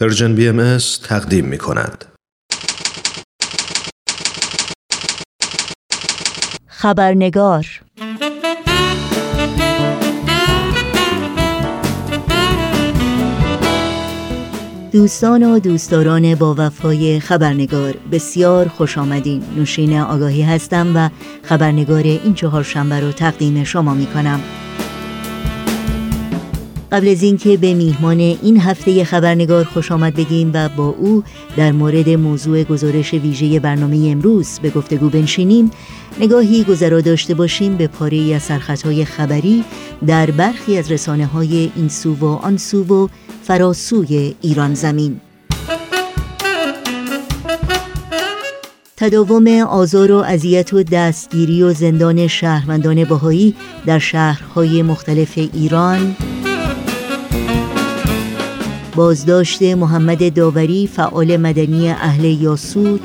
پرژن بی ام تقدیم می کند. خبرنگار دوستان و دوستداران با وفای خبرنگار بسیار خوش آمدین نوشین آگاهی هستم و خبرنگار این چهار شنبه رو تقدیم شما می کنم قبل از اینکه به میهمان این هفته خبرنگار خوش آمد بگیم و با او در مورد موضوع گزارش ویژه برنامه امروز به گفتگو بنشینیم نگاهی گذرا داشته باشیم به پاره از سرخطهای خبری در برخی از رسانه های این سو و آن سو و فراسوی ایران زمین. تداوم آزار و اذیت و دستگیری و زندان شهروندان بهایی در شهرهای مختلف ایران بازداشت محمد داوری فعال مدنی اهل یاسوج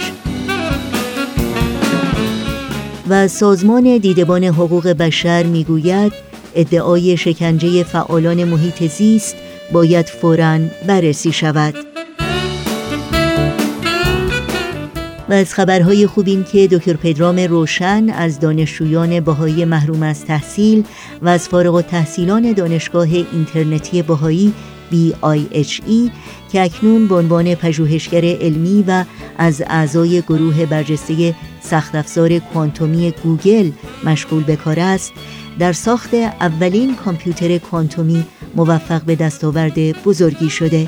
و سازمان دیدبان حقوق بشر می‌گوید ادعای شکنجه فعالان محیط زیست باید فوراً بررسی شود. و از خبرهای خوب این که دکتر پدرام روشن از دانشجویان بهایی محروم از تحصیل و از فارغ تحصیلان دانشگاه اینترنتی بهایی BIHE که اکنون به عنوان پژوهشگر علمی و از اعضای گروه برجسته سخت افزار کوانتومی گوگل مشغول به کار است در ساخت اولین کامپیوتر کوانتومی موفق به دستاورد بزرگی شده.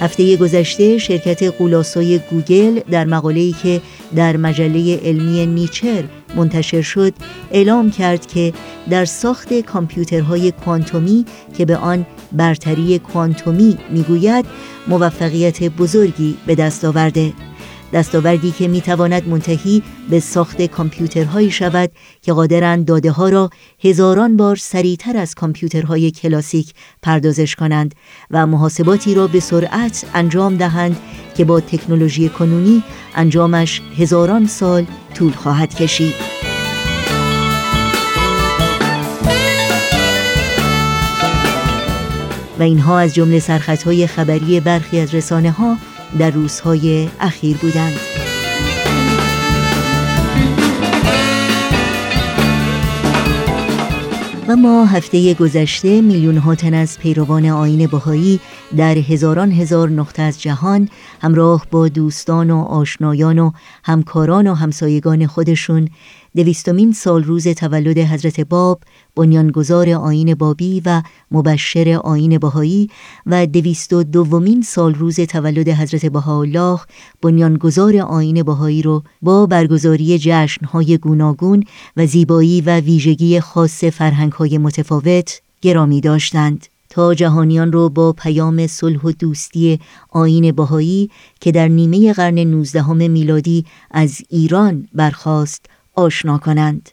هفته گذشته شرکت غول‌آسای گوگل در مقاله‌ای که در مجله علمی Nature منتشر شد اعلام کرد که در ساخت کامپیوترهای کوانتومی که به آن برتری کوانتومی می‌گوید موفقیت بزرگی به دست آورده. دستاوردی که می‌تواند منتهی به ساخت کامپیوترهایی شود که قادرند داده ها را هزاران بار سریعتر از کامپیوترهای کلاسیک پردازش کنند و محاسباتی را به سرعت انجام دهند که با تکنولوژی کنونی انجامش هزاران سال طول خواهد کشید. و اینها از جمله سرخطهای خبری برخی از رسانه ها در روزهای اخیر بودند. و ما هفته گذشته میلیون ها تن از پیروان آین بهایی در هزاران هزار نقطه از جهان همراه با دوستان و آشنایان و همکاران و همسایگان خودشون دویستمین سال روز تولد حضرت باب بنیانگذار آین بابی و مبشر آین بهایی و دویست و دومین سال روز تولد حضرت بهاءالله بنیانگذار آین بهایی رو با برگزاری جشنهای گوناگون و زیبایی و ویژگی خاص فرهنگهای متفاوت گرامی داشتند. جهانیان رو با پیام صلح و دوستی آین بهایی که در نیمه قرن 19 میلادی از ایران برخاست آشنا کنند.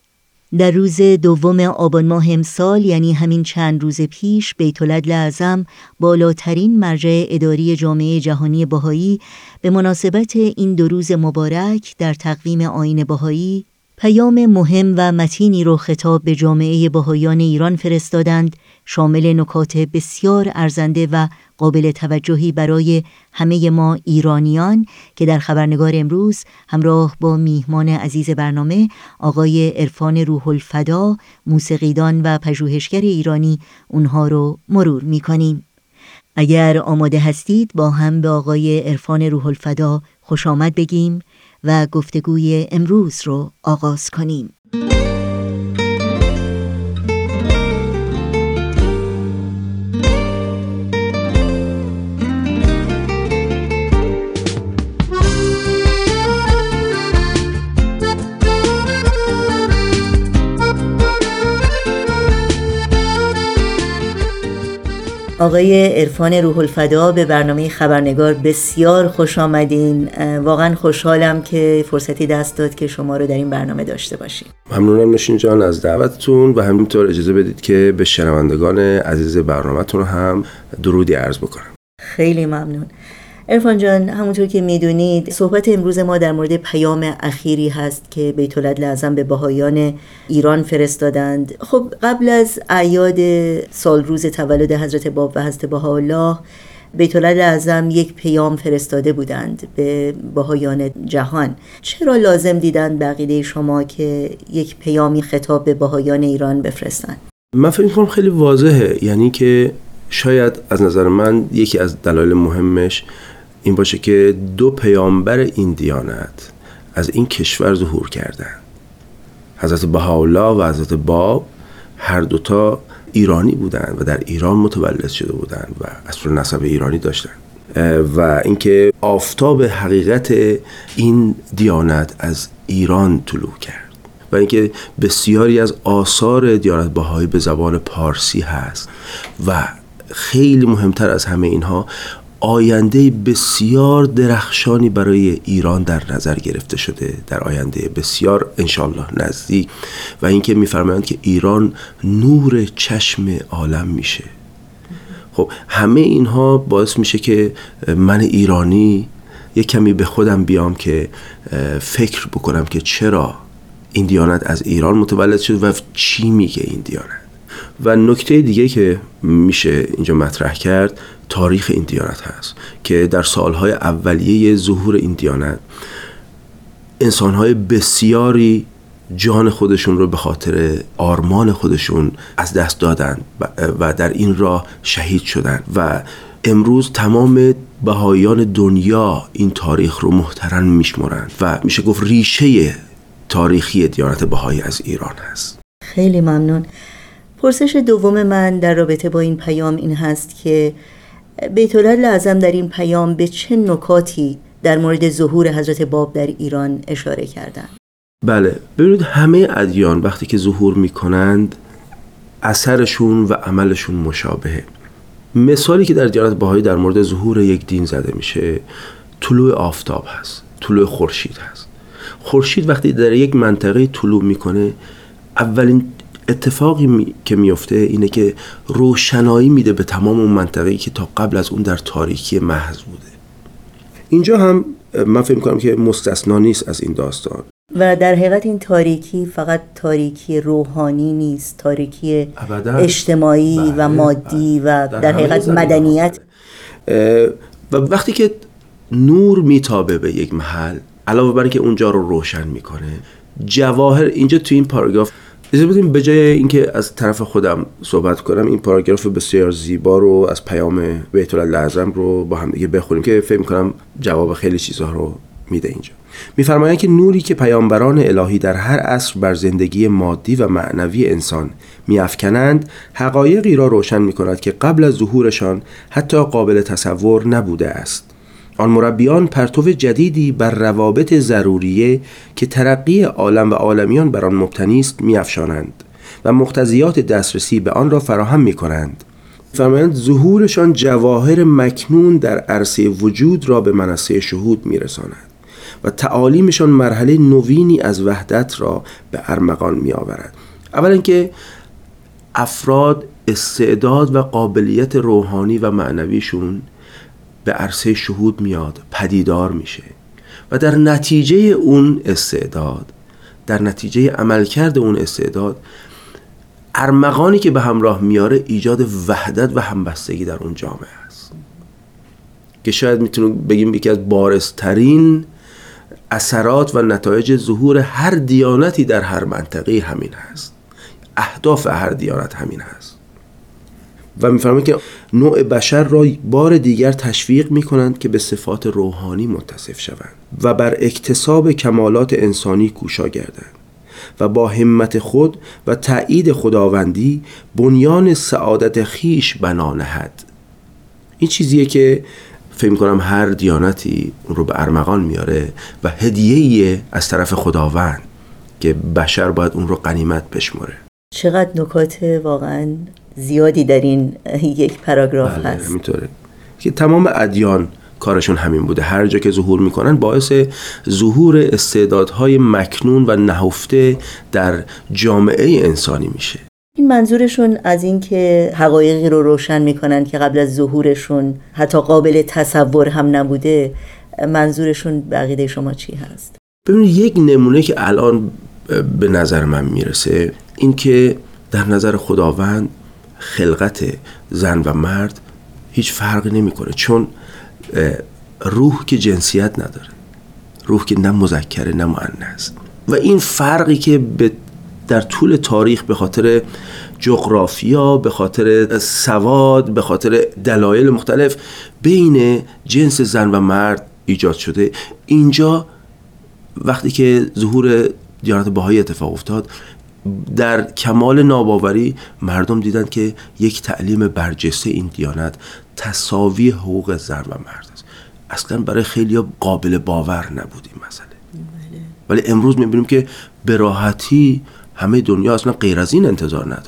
در روز دوم آبان ماه امسال یعنی همین چند روز پیش بیت اعظم بالاترین مرجع اداری جامعه جهانی بهایی به مناسبت این دو روز مبارک در تقویم آین بهایی پیام مهم و متینی رو خطاب به جامعه بهایان ایران فرستادند. شامل نکات بسیار ارزنده و قابل توجهی برای همه ما ایرانیان که در خبرنگار امروز همراه با میهمان عزیز برنامه آقای عرفان روح الفدا موسیقیدان و پژوهشگر ایرانی اونها رو مرور می‌کنیم. اگر آماده هستید با هم به آقای عرفان روح الفدا خوش آمد بگیم. و گفتگوی امروز رو آغاز کنیم. آقای عرفان روح الفدا به برنامه خبرنگار بسیار خوش آمدین. واقعا خوشحالم که فرصتی دست داد که شما رو در این برنامه داشته باشیم. ممنونم نشین جان از دعوتتون و همینطور اجازه بدید که به شنوندگان عزیز برنامهتون هم درودی عرض بکنم. خیلی ممنون. ارفان جان همونطور که می‌دونید صحبت امروز ما در مورد پیام اخیری هست که بیت لازم به بهایان ایران فرستادند. خب قبل از اعیاد سال روز تولد حضرت باب و حضرت بهاءالله بیت اعظم یک پیام فرستاده بودند به بهایان جهان. چرا لازم دیدند بقیده شما که یک پیامی خطاب به بهایان ایران بفرستند؟ من فکر کنم خیلی واضحه. یعنی که شاید از نظر من یکی از دلایل مهمش این باشه که دو پیامبر این دیانت از این کشور ظهور کردن. حضرت بهاءالله و حضرت باب هر دوتا ایرانی بودند و در ایران متولد شده بودند و اصل نسب ایرانی داشتند و اینکه آفتاب حقیقت این دیانت از ایران طلوع کرد و اینکه بسیاری از آثار دیانت بهایی به زبان پارسی هست و خیلی مهمتر از همه اینها آینده بسیار درخشانی برای ایران در نظر گرفته شده در آینده بسیار انشالله نزدیک. و اینکه میفرمایند که ایران نور چشم عالم میشه. خب همه اینها باعث میشه که من ایرانی یک کمی به خودم بیام که فکر بکنم که چرا این دیانت از ایران متولد شد و چی میگه این دیانت. و نکته دیگه که میشه اینجا مطرح کرد تاریخ این دیانت هست که در سالهای اولیه ظهور این دیانت انسانهای بسیاری جان خودشون رو به خاطر آرمان خودشون از دست دادن و در این راه شهید شدن و امروز تمام بهایان دنیا این تاریخ رو محترم میشمرند و میشه گفت ریشه تاریخی دیانت بهایی از ایران هست. خیلی ممنون. پرسش دوم من در رابطه با این پیام این هست که بیت لازم در این پیام به چه نکاتی در مورد ظهور حضرت باب در ایران اشاره کردن بله ببینید همه ادیان وقتی که ظهور می کنند اثرشون و عملشون مشابهه. مثالی که در دیانت باهایی در مورد ظهور یک دین زده میشه طلوع آفتاب هست طلوع خورشید هست. خورشید وقتی در یک منطقه طلوع می‌کنه اولین اتفاقی می... که میفته اینه که روشنایی میده به تمام اون منطقه‌ای که تا قبل از اون در تاریکی محض بوده. اینجا هم من فکر کنم که مستثنا نیست از این داستان. و در حقیقت این تاریکی فقط تاریکی روحانی نیست تاریکی اجتماعی و بله، مادی و بله. در, حقیقت مدنیت. و وقتی که نور میتابه به یک محل علاوه بر که اونجا رو روشن می‌کنه جواهر اینجا تو این پاراگراف اجازه بدیم به جای اینکه از طرف خودم صحبت کنم این پاراگراف بسیار زیبا رو از پیام بیت لازم رو با هم دیگه بخونیم که فکر کنم جواب خیلی چیزها رو میده اینجا. میفرمایند که نوری که پیامبران الهی در هر عصر بر زندگی مادی و معنوی انسان میافکنند حقایقی را روشن می‌کند که قبل از ظهورشان حتی قابل تصور نبوده است. آن مربیان پرتو جدیدی بر روابط ضروریه که ترقی عالم و عالمیان بر آن مبتنی است میافشانند و مقتضیات دسترسی به آن را فراهم می کنند فرمایند ظهورشان جواهر مکنون در عرصه وجود را به منصه شهود میرساند و تعالیمشان مرحله نوینی از وحدت را به ارمغان می آورد اولا اینکه افراد استعداد و قابلیت روحانی و معنویشون به عرصه شهود میاد پدیدار میشه. و در نتیجه اون استعداد در نتیجه عملکرد اون استعداد ارمغانی که به همراه میاره ایجاد وحدت و همبستگی در اون جامعه است. که شاید می‌تونیم بگیم یکی از بارزترین اثرات و نتایج ظهور هر دیانتی در هر منطقه همین هست. اهداف هر دیانت همین هست. و میفرمایند که نوع بشر را بار دیگر تشویق می کنند که به صفات روحانی متصف شوند و بر اکتساب کمالات انسانی کوشا گردند و با همت خود و تایید خداوندی بنیان سعادت خیش بنا نهد. این چیزیه که فکر کنم هر دیانتی اون رو به ارمغان میاره و هدیه از طرف خداوند که بشر باید اون رو قنیمت بشماره چقدر نکات واقعا زیادی در این یک پاراگراف بله، هست. همینطوره که تمام ادیان کارشون همین بوده. هر جا که ظهور می‌کنن باعث ظهور استعدادهای مکنون و نهفته در جامعه انسانی میشه. این منظورشون از اینکه حقایقی رو روشن می‌کنن که قبل از ظهورشون حتی قابل تصور هم نبوده منظورشون بقیده شما چی هست؟ ببینید یک نمونه که الان به نظر من می‌رسه اینکه در نظر خداوند خلقت زن و مرد هیچ فرقی نمی‌کنه چون روح که جنسیت نداره. روح که نه مذکره نه مؤنث. و این فرقی که به در طول تاریخ به خاطر جغرافیا به خاطر سواد به خاطر دلایل مختلف بین جنس زن و مرد ایجاد شده. اینجا وقتی که ظهور دیانت باهایی اتفاق افتاد در کمال ناباوری مردم دیدند که یک تعلیم برجسته این دیانت تصاوی حقوق زن و مرد است. اصلا برای خیلی قابل باور نبود این مسئله. بله. ولی امروز می‌بینیم که به راحتی همه دنیا اصلا غیر از این انتظار ندارن.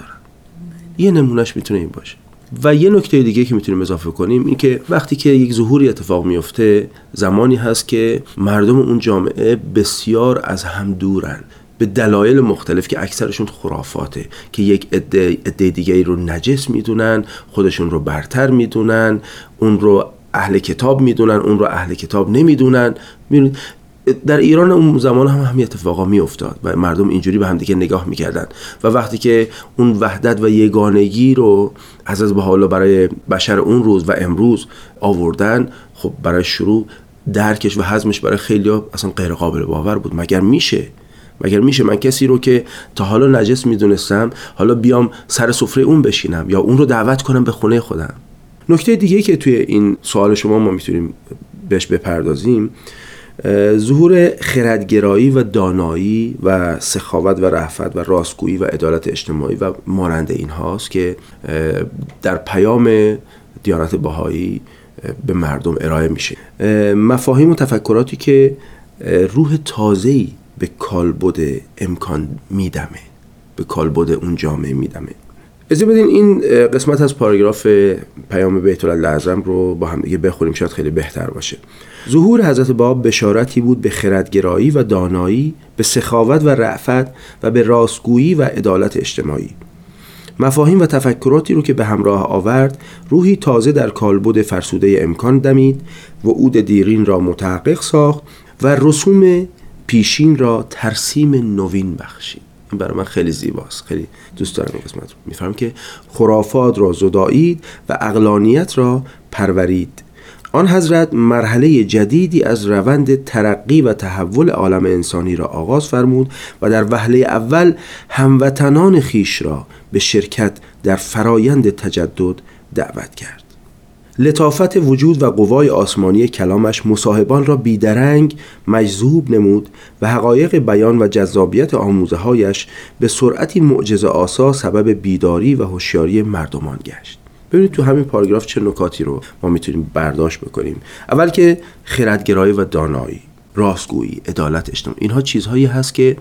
بله. یه نمونهش می‌تونه این باشه. و یه نکته دیگه که می‌تونیم اضافه کنیم این که وقتی که یک ظهوری اتفاق میفته زمانی هست که مردم اون جامعه بسیار از هم دورن. به دلایل مختلف که اکثرشون خرافاته که یک عده دیگه رو نجس می‌دونن خودشون رو برتر می‌دونن اون رو اهل کتاب می‌دونن اون رو اهل کتاب نمی‌دونن. در ایران اون زمان هم همین اتفاقا میافتاد و مردم اینجوری به همدیگه نگاه می‌کردن و وقتی که اون وحدت و یگانگی رو از از حالا برای بشر اون روز و امروز آوردن خب برای شروع درکش و حزمش برای خیلی اصلا غیر قابل باور بود. مگر میشه مگر میشه من کسی رو که تا حالا نجس می‌دونستم حالا بیام سر سفره اون بشینم یا اون رو دعوت کنم به خونه خودم. نکته دیگه که توی این سوال شما ما می‌تونیم بهش بپردازیم ظهور خردگرایی و دانایی و سخاوت و رحفت و راستگویی و عدالت اجتماعی و مانند این هاست که در پیام دیانت باهایی به مردم ارائه میشه. مفاهیم و تفکراتی که روح تازه‌ای به کالبد امکان میدمه. به کالبد اون جامعه میدمه. از بدین این قسمت از پاراگراف پیام بیت لازم رو با هم دیگه بخونیم شاید خیلی بهتر باشه. ظهور حضرت باب بشارتی بود به خردگرایی و دانایی به سخاوت و رعفت و به راستگویی و عدالت اجتماعی. مفاهیم و تفکراتی رو که به همراه آورد روحی تازه در کالبد فرسوده امکان دمید و عود دیرین را متحقق ساخت و رسوم پیشین را ترسیم نوین بخشید این برای من خیلی زیباست. خیلی دوست دارم این قسمت میفهم که خرافات را زدایید و اقلانیت را پرورید. آن حضرت مرحله جدیدی از روند ترقی و تحول عالم انسانی را آغاز فرمود و در وهله اول هموطنان خیش را به شرکت در فرایند تجدد دعوت کرد. لطافت وجود و قوای آسمانی کلامش مصاحبان را بیدرنگ مجذوب نمود و حقایق بیان و جذابیت آموزه هایش به سرعتی معجزه آسا سبب بیداری و هوشیاری مردمان گشت. ببینید تو همین پاراگراف چه نکاتی رو ما می‌تونیم برداشت بکنیم. اول که خردگرایی و دانایی راستگویی عدالت اجتماعی اینها چیزهایی هست که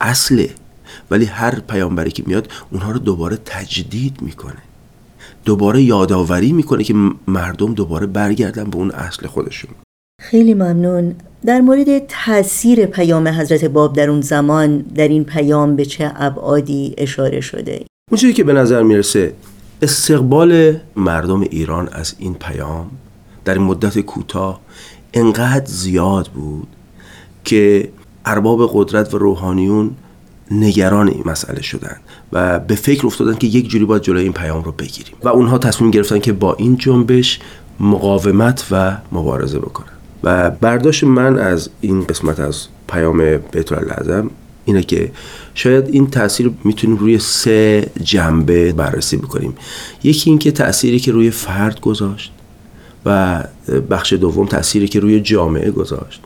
اصله. ولی هر پیامبری که میاد اونها رو دوباره تجدید می‌کنه. دوباره یادآوری می‌کنه که مردم دوباره برگردن به اون اصل خودشون. خیلی ممنون. در مورد تاثیر پیام حضرت باب در اون زمان در این پیام به چه ابعادی اشاره شده؟ اون که به نظر می‌رسه استقبال مردم ایران از این پیام در این مدت کوتاه انقدر زیاد بود که ارباب قدرت و روحانیون نگران این مسئله شدن و به فکر افتادن که یک جوری باید جلوی این پیام رو بگیریم. و اونها تصمیم گرفتن که با این جنبش مقاومت و مبارزه بکنن. و برداشت من از این قسمت از پیام بیت العظم اینه که شاید این تاثیر می‌تونیم روی سه جنبه بررسی بکنیم. یکی اینکه تأثیری که روی فرد گذاشت و بخش دوم تأثیری که روی جامعه گذاشت.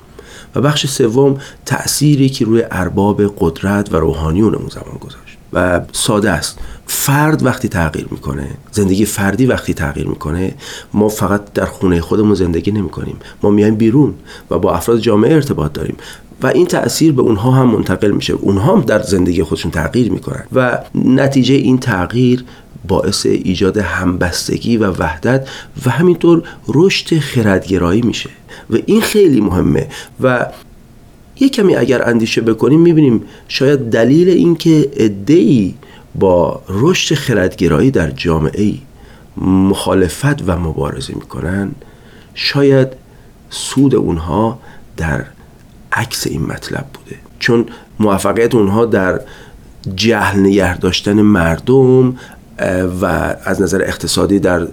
و بخش سوم تأثیری که روی ارباب قدرت و روحانیون اون زمان گذاشت. و ساده است. فرد وقتی تغییر می‌کنه زندگی فردی وقتی تغییر می‌کنه ما فقط در خونه خودمون زندگی نمی‌کنیم. ما میایم بیرون و با افراد جامعه ارتباط داریم. و این تاثیر به اونها هم منتقل میشه. اونها هم در زندگی خودشون تغییر می‌کنن. و نتیجه این تغییر باعث ایجاد همبستگی و وحدت و همینطور رشد خردگرایی میشه. و این خیلی مهمه. و یه کمی اگر اندیشه بکنیم می‌بینیم شاید دلیل اینکه ادعی با رشد خردگرایی در جامعه مخالفت و مبارزه می‌کنن شاید سود اونها در عکس این مطلب بوده. چون موفقیت اونها در جهل نگه داشتن مردم و از نظر اقتصادی در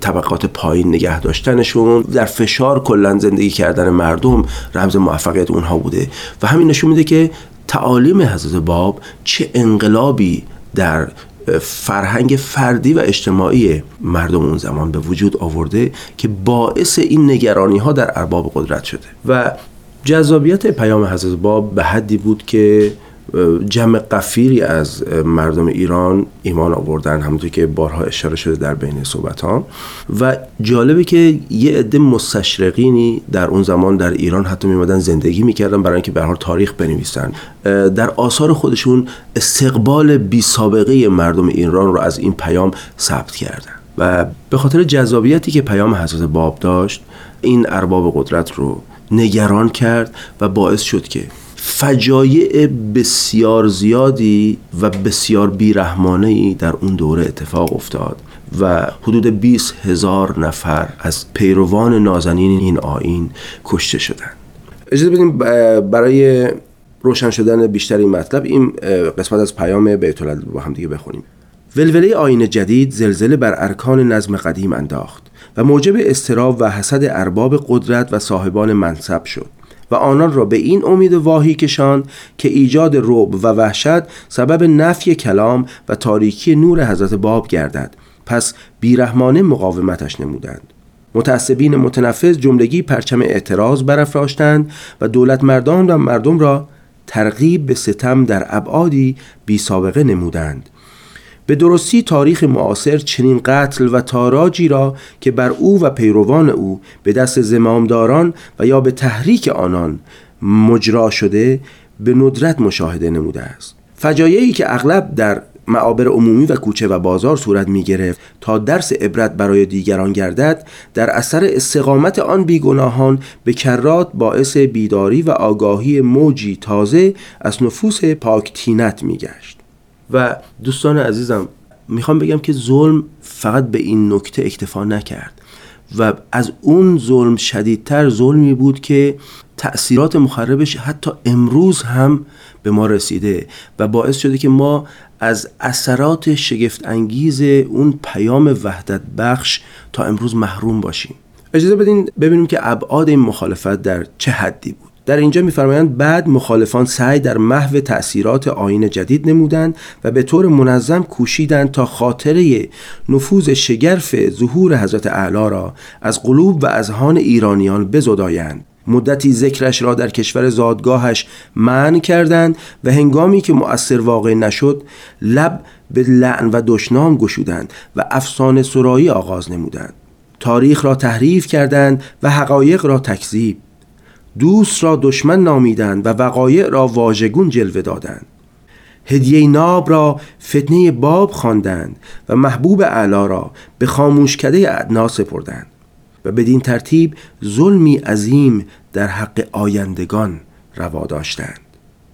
طبقات پایین نگه داشتنشون در فشار کلا زندگی کردن مردم رمز موفقیت اونها بوده. و همین نشون میده که تعالیم حضرت باب چه انقلابی در فرهنگ فردی و اجتماعی مردم اون زمان به وجود آورده که باعث این نگرانی ها در ارباب قدرت شده. و جذابیت پیام حضرت باب به حدی بود که جمع قفیری از مردم ایران ایمان آوردن همونطور که بارها اشاره شده در بین صحبت ها و جالبه که یه عده مستشرقینی در اون زمان در ایران حتی میمدن زندگی می‌کردن برای اینکه به حال تاریخ بنویسن. در آثار خودشون استقبال بی سابقه مردم ایران رو از این پیام ثبت کردن. و به خاطر جذابیتی که پیام حضرت باب داشت این ارباب قدرت رو نگران کرد و باعث شد که فجایع بسیار زیادی و بسیار بیرحمانه ای در اون دوره اتفاق افتاد و حدود 20 هزار نفر از پیروان نازنین این آین کشته شدند. اجازه بدیم برای روشن شدن بیشتر این مطلب این قسمت از پیام بیت با هم دیگه بخونیم. ولوله آین جدید زلزله بر ارکان نظم قدیم انداخت و موجب استراب و حسد ارباب قدرت و صاحبان منصب شد. و آنان را به این امید واهی کشان که ایجاد رعب و وحشت سبب نفی کلام و تاریکی نور حضرت باب گردد. پس بیرحمانه مقاومتش نمودند. متعصبین متنفذ جملگی پرچم اعتراض برافراشتند و دولت مردان و مردم را ترغیب به ستم در ابعادی بی سابقه نمودند. به درستی تاریخ معاصر چنین قتل و تاراجی را که بر او و پیروان او به دست زمامداران و یا به تحریک آنان مجرا شده به ندرت مشاهده نموده است. فجایعی که اغلب در معابر عمومی و کوچه و بازار صورت می گرفت تا درس عبرت برای دیگران گردد در اثر استقامت آن بیگناهان به کرات باعث بیداری و آگاهی موجی تازه از نفوس پاکتینت می گشت. و دوستان عزیزم می‌خوام بگم که ظلم فقط به این نکته اکتفا نکرد و از اون ظلم شدیدتر ظلمی بود که تأثیرات مخربش حتی امروز هم به ما رسیده و باعث شده که ما از اثرات شگفت انگیز اون پیام وحدت بخش تا امروز محروم باشیم. اجازه بدین ببینیم که ابعاد این مخالفت در چه حدی بود. در اینجا میفرمایند بعد مخالفان سعی در محو تأثیرات آین جدید نمودند و به طور منظم کوشیدند تا خاطره نفوذ شگرف ظهور حضرت اعلی را از قلوب و اذهان ایرانیان بزدایند. مدتی ذکرش را در کشور زادگاهش من کردند و هنگامی که مؤثر واقع نشد لب به لعن و دشنام گشودند و افسانه سرایی آغاز نمودند. تاریخ را تحریف کردند و حقایق را تکذیب دوست را دشمن نامیدند و وقایع را واژگون جلوه دادند. هدیه ناب را فتنه باب خواندند و محبوب اعلی را به خاموشکده ادنا سپردند و بدین ترتیب ظلمی عظیم در حق آیندگان روا داشتند.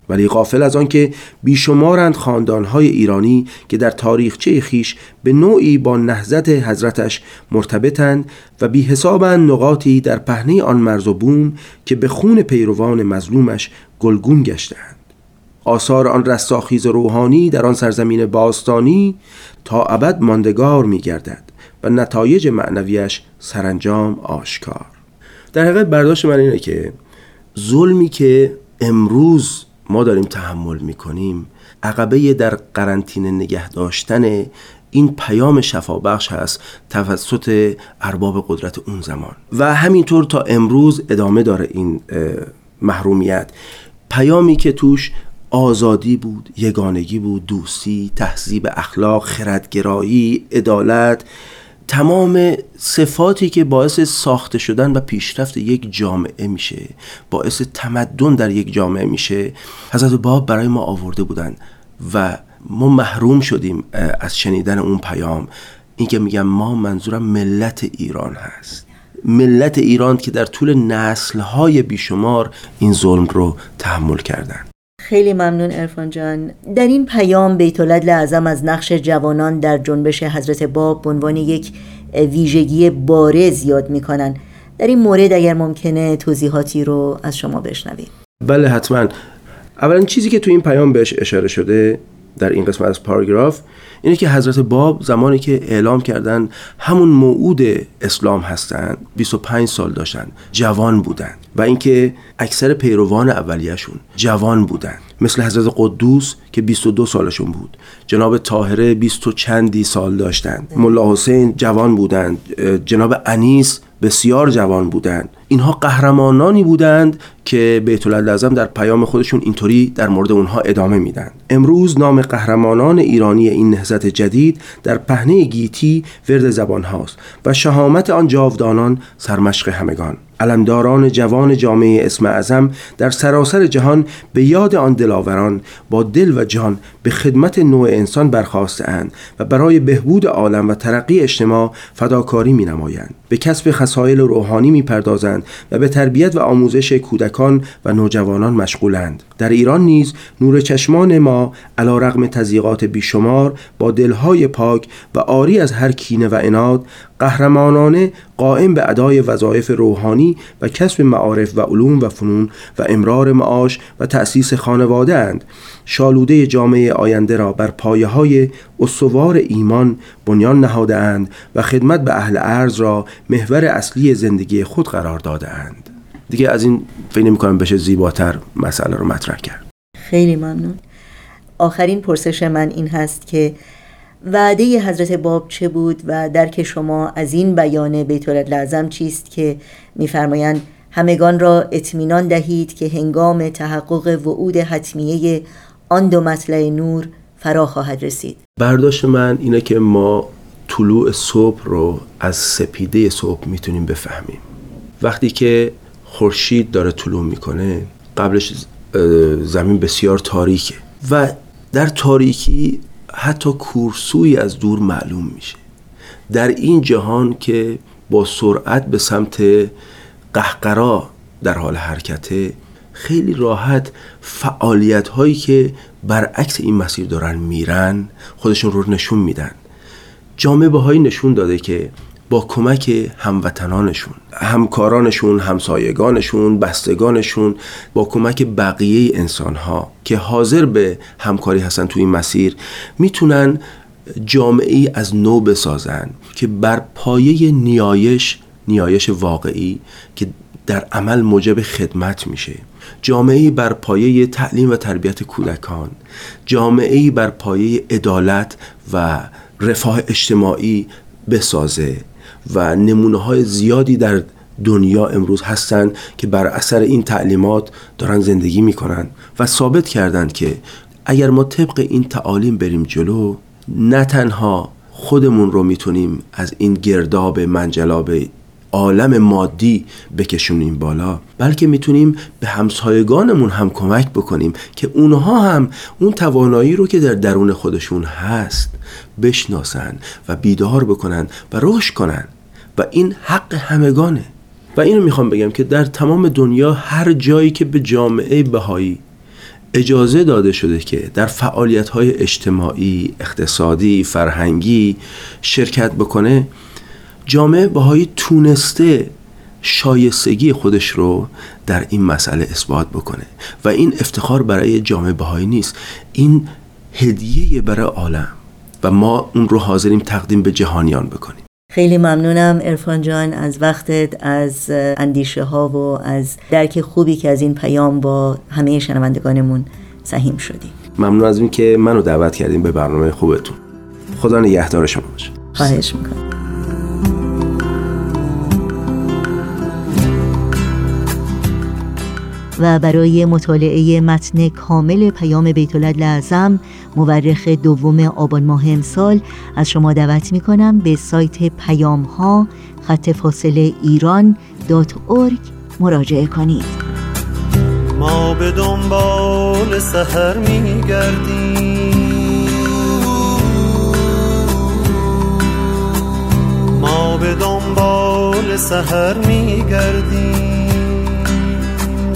ولی غافل از آنکه بیشمارند خاندانهای ایرانی که در تاریخچه خیش به نوعی با نهزت حضرتش مرتبطند و بی حسابند نقاطی در پهنه آن مرز و بوم که به خون پیروان مظلومش گلگون گشتند آثار آن رستاخیز روحانی در آن سرزمین باستانی تا ابد ماندگار می گردد و نتایج معنویش سرانجام آشکار. در حقیقت برداشت من اینه که ظلمی که امروز ما داریم تحمل می‌کنیم. عقبه در قرنطینه نگه داشتن این پیام شفابخش هست توسط ارباب قدرت اون زمان. و همینطور تا امروز ادامه داره این محرومیت. پیامی که توش آزادی بود یگانگی بود دوستی تهذیب اخلاق خردگرایی عدالت تمام صفاتی که باعث ساخته شدن و پیشرفت یک جامعه میشه باعث تمدن در یک جامعه میشه حضرت باب برای ما آورده بودن و ما محروم شدیم از شنیدن اون پیام. این که میگم ما منظورم ملت ایران هست. ملت ایران که در طول نسلهای بیشمار این ظلم رو تحمل کردن. خیلی ممنون ارفان جان. در این پیام بیت اعظم از نقش جوانان در جنبش حضرت باب به عنوان یک ویژگی بارز یاد می‌کنن در این مورد اگر ممکنه توضیحاتی رو از شما بشنویم. بله حتما. اولا چیزی که تو این پیام بهش اشاره شده در این قسمت از پاراگراف اینه که حضرت باب زمانی که اعلام کردن همون موعود اسلام هستند 25 سال داشتن جوان بودند و اینکه اکثر پیروان اولیهشون جوان بودند مثل حضرت قدوس که 22 سالشون بود. جناب طاهره 20 و چندی سال داشتند ملا حسین جوان بودند جناب انیس بسیار جوان بودند. اینها قهرمانانی بودند که بیت لازم در پیام خودشون اینطوری در مورد اونها ادامه میدن. امروز نام قهرمانان ایرانی این نهضت جدید در پهنه گیتی ورد زبان هاست و شهامت آن جاودانان سرمشق همگان. علمداران جوان جامعه اسم اعظم در سراسر جهان به یاد آن دلاوران با دل و جان به خدمت نوع انسان برخواسته اند و برای بهبود عالم و ترقی اجتماع فداکاری می نمایند به کسب خسایل روحانی می پردازند و به تربیت و آموزش کودکان و نوجوانان مشغولند. در ایران نیز نور چشمان ما علا رغم تزیقات بیشمار با دلهای پاک و آری از هر کینه و اناد قهرمانانه قائم به ادای وظایف روحانی و کسب معارف و علوم و فنون و امرار معاش و تأسیس خانواده اند. شالوده جامعه آینده را بر پایه های استوار ایمان بنیان نهاده اند و خدمت به اهل ارز را محور اصلی زندگی خود قرار داده اند دیگه از این فکر نمی بشه زیباتر مسئله رو مطرح کرد. خیلی ممنون. آخرین پرسش من این هست که وعده حضرت باب چه بود و درک شما از این بیان بیت لازم چیست که میفرمایند همگان را اطمینان دهید که هنگام تحقق وعود حتمیه آن دو مطلع نور فرا خواهد رسید. برداشت من اینه که ما طلوع صبح رو از سپیده صبح می‌تونیم بفهمیم. وقتی که خورشید داره طلوع می‌کنه قبلش زمین بسیار تاریکه و در تاریکی حتی کورسوی از دور معلوم میشه. در این جهان که با سرعت به سمت قهقرا در حال حرکته خیلی راحت فعالیت هایی که برعکس این مسیر دارن میرن خودشون رو نشون میدن. جامعه هایی نشون داده که با کمک هموطنانشون همکارانشون همسایگانشون بستگانشون با کمک بقیه انسان ها که حاضر به همکاری هستن تو این مسیر می‌تونن جامعه ای از نو بسازن که بر پایه نیایش نیایش واقعی که در عمل موجب خدمت میشه. جامعه بر پایه تعلیم و تربیت کودکان جامعه بر پایه عدالت و رفاه اجتماعی بسازه. و نمونه های زیادی در دنیا امروز هستند که بر اثر این تعلیمات دارن زندگی می‌کنن و ثابت کردند که اگر ما طبق این تعالیم بریم جلو نه تنها خودمون رو می‌تونیم از این گرداب منجلاب عالم مادی بکشونیم بالا بلکه می‌تونیم به همسایگانمون هم کمک بکنیم که اونها هم اون توانایی رو که در درون خودشون هست بشناسن و بیدار بکنن و رشد کنن. و این حق همگانه. و اینو می‌خوام بگم که در تمام دنیا هر جایی که به جامعه بهایی اجازه داده شده که در فعالیت های اجتماعی، اقتصادی، فرهنگی شرکت بکنه جامعه بهایی تونسته شایستگی خودش رو در این مسئله اثبات بکنه. و این افتخار برای جامعه بهایی نیست. این هدیه برای عالم. و ما اون رو حاضریم تقدیم به جهانیان بکنیم. خیلی ممنونم ارفان جان از وقتت از اندیشه ها و از درک خوبی که از این پیام با همه شنوندگانمون سهیم شدیم ممنون از این که منو دعوت کردیم به برنامه خوبتون. خدا نگهدار شما باشه. خواهش می‌کنم. و برای مطالعه متن کامل پیام بیت لازم مورخ دوم آبان ماه امسال از شما دعوت می کنم به سایت پیام ها خط فاصله ایران دات مراجعه کنید. ما به دنبال سهر می گردیم ما به دنبال سهر می گردیم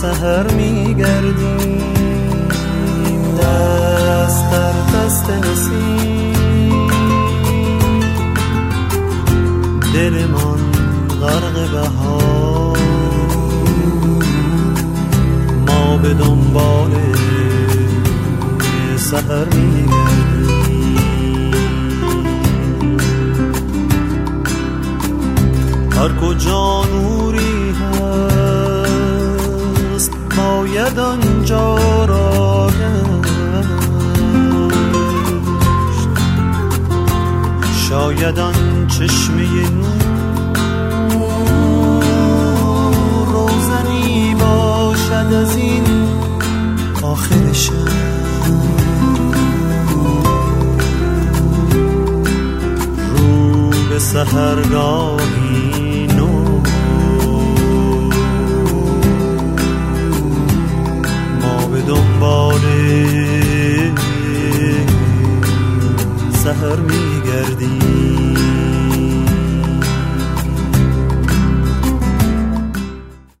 سهر میگردیم. دست در دست نسیم. دلمان غرق بهار. ما به دنبال سهر میگردیم. هر کجا نوری باید آنجا را گشت شاید آن چشمه روزنی باشد از این آخر شب. رو به سهرگاهی همواره سهر میگردیم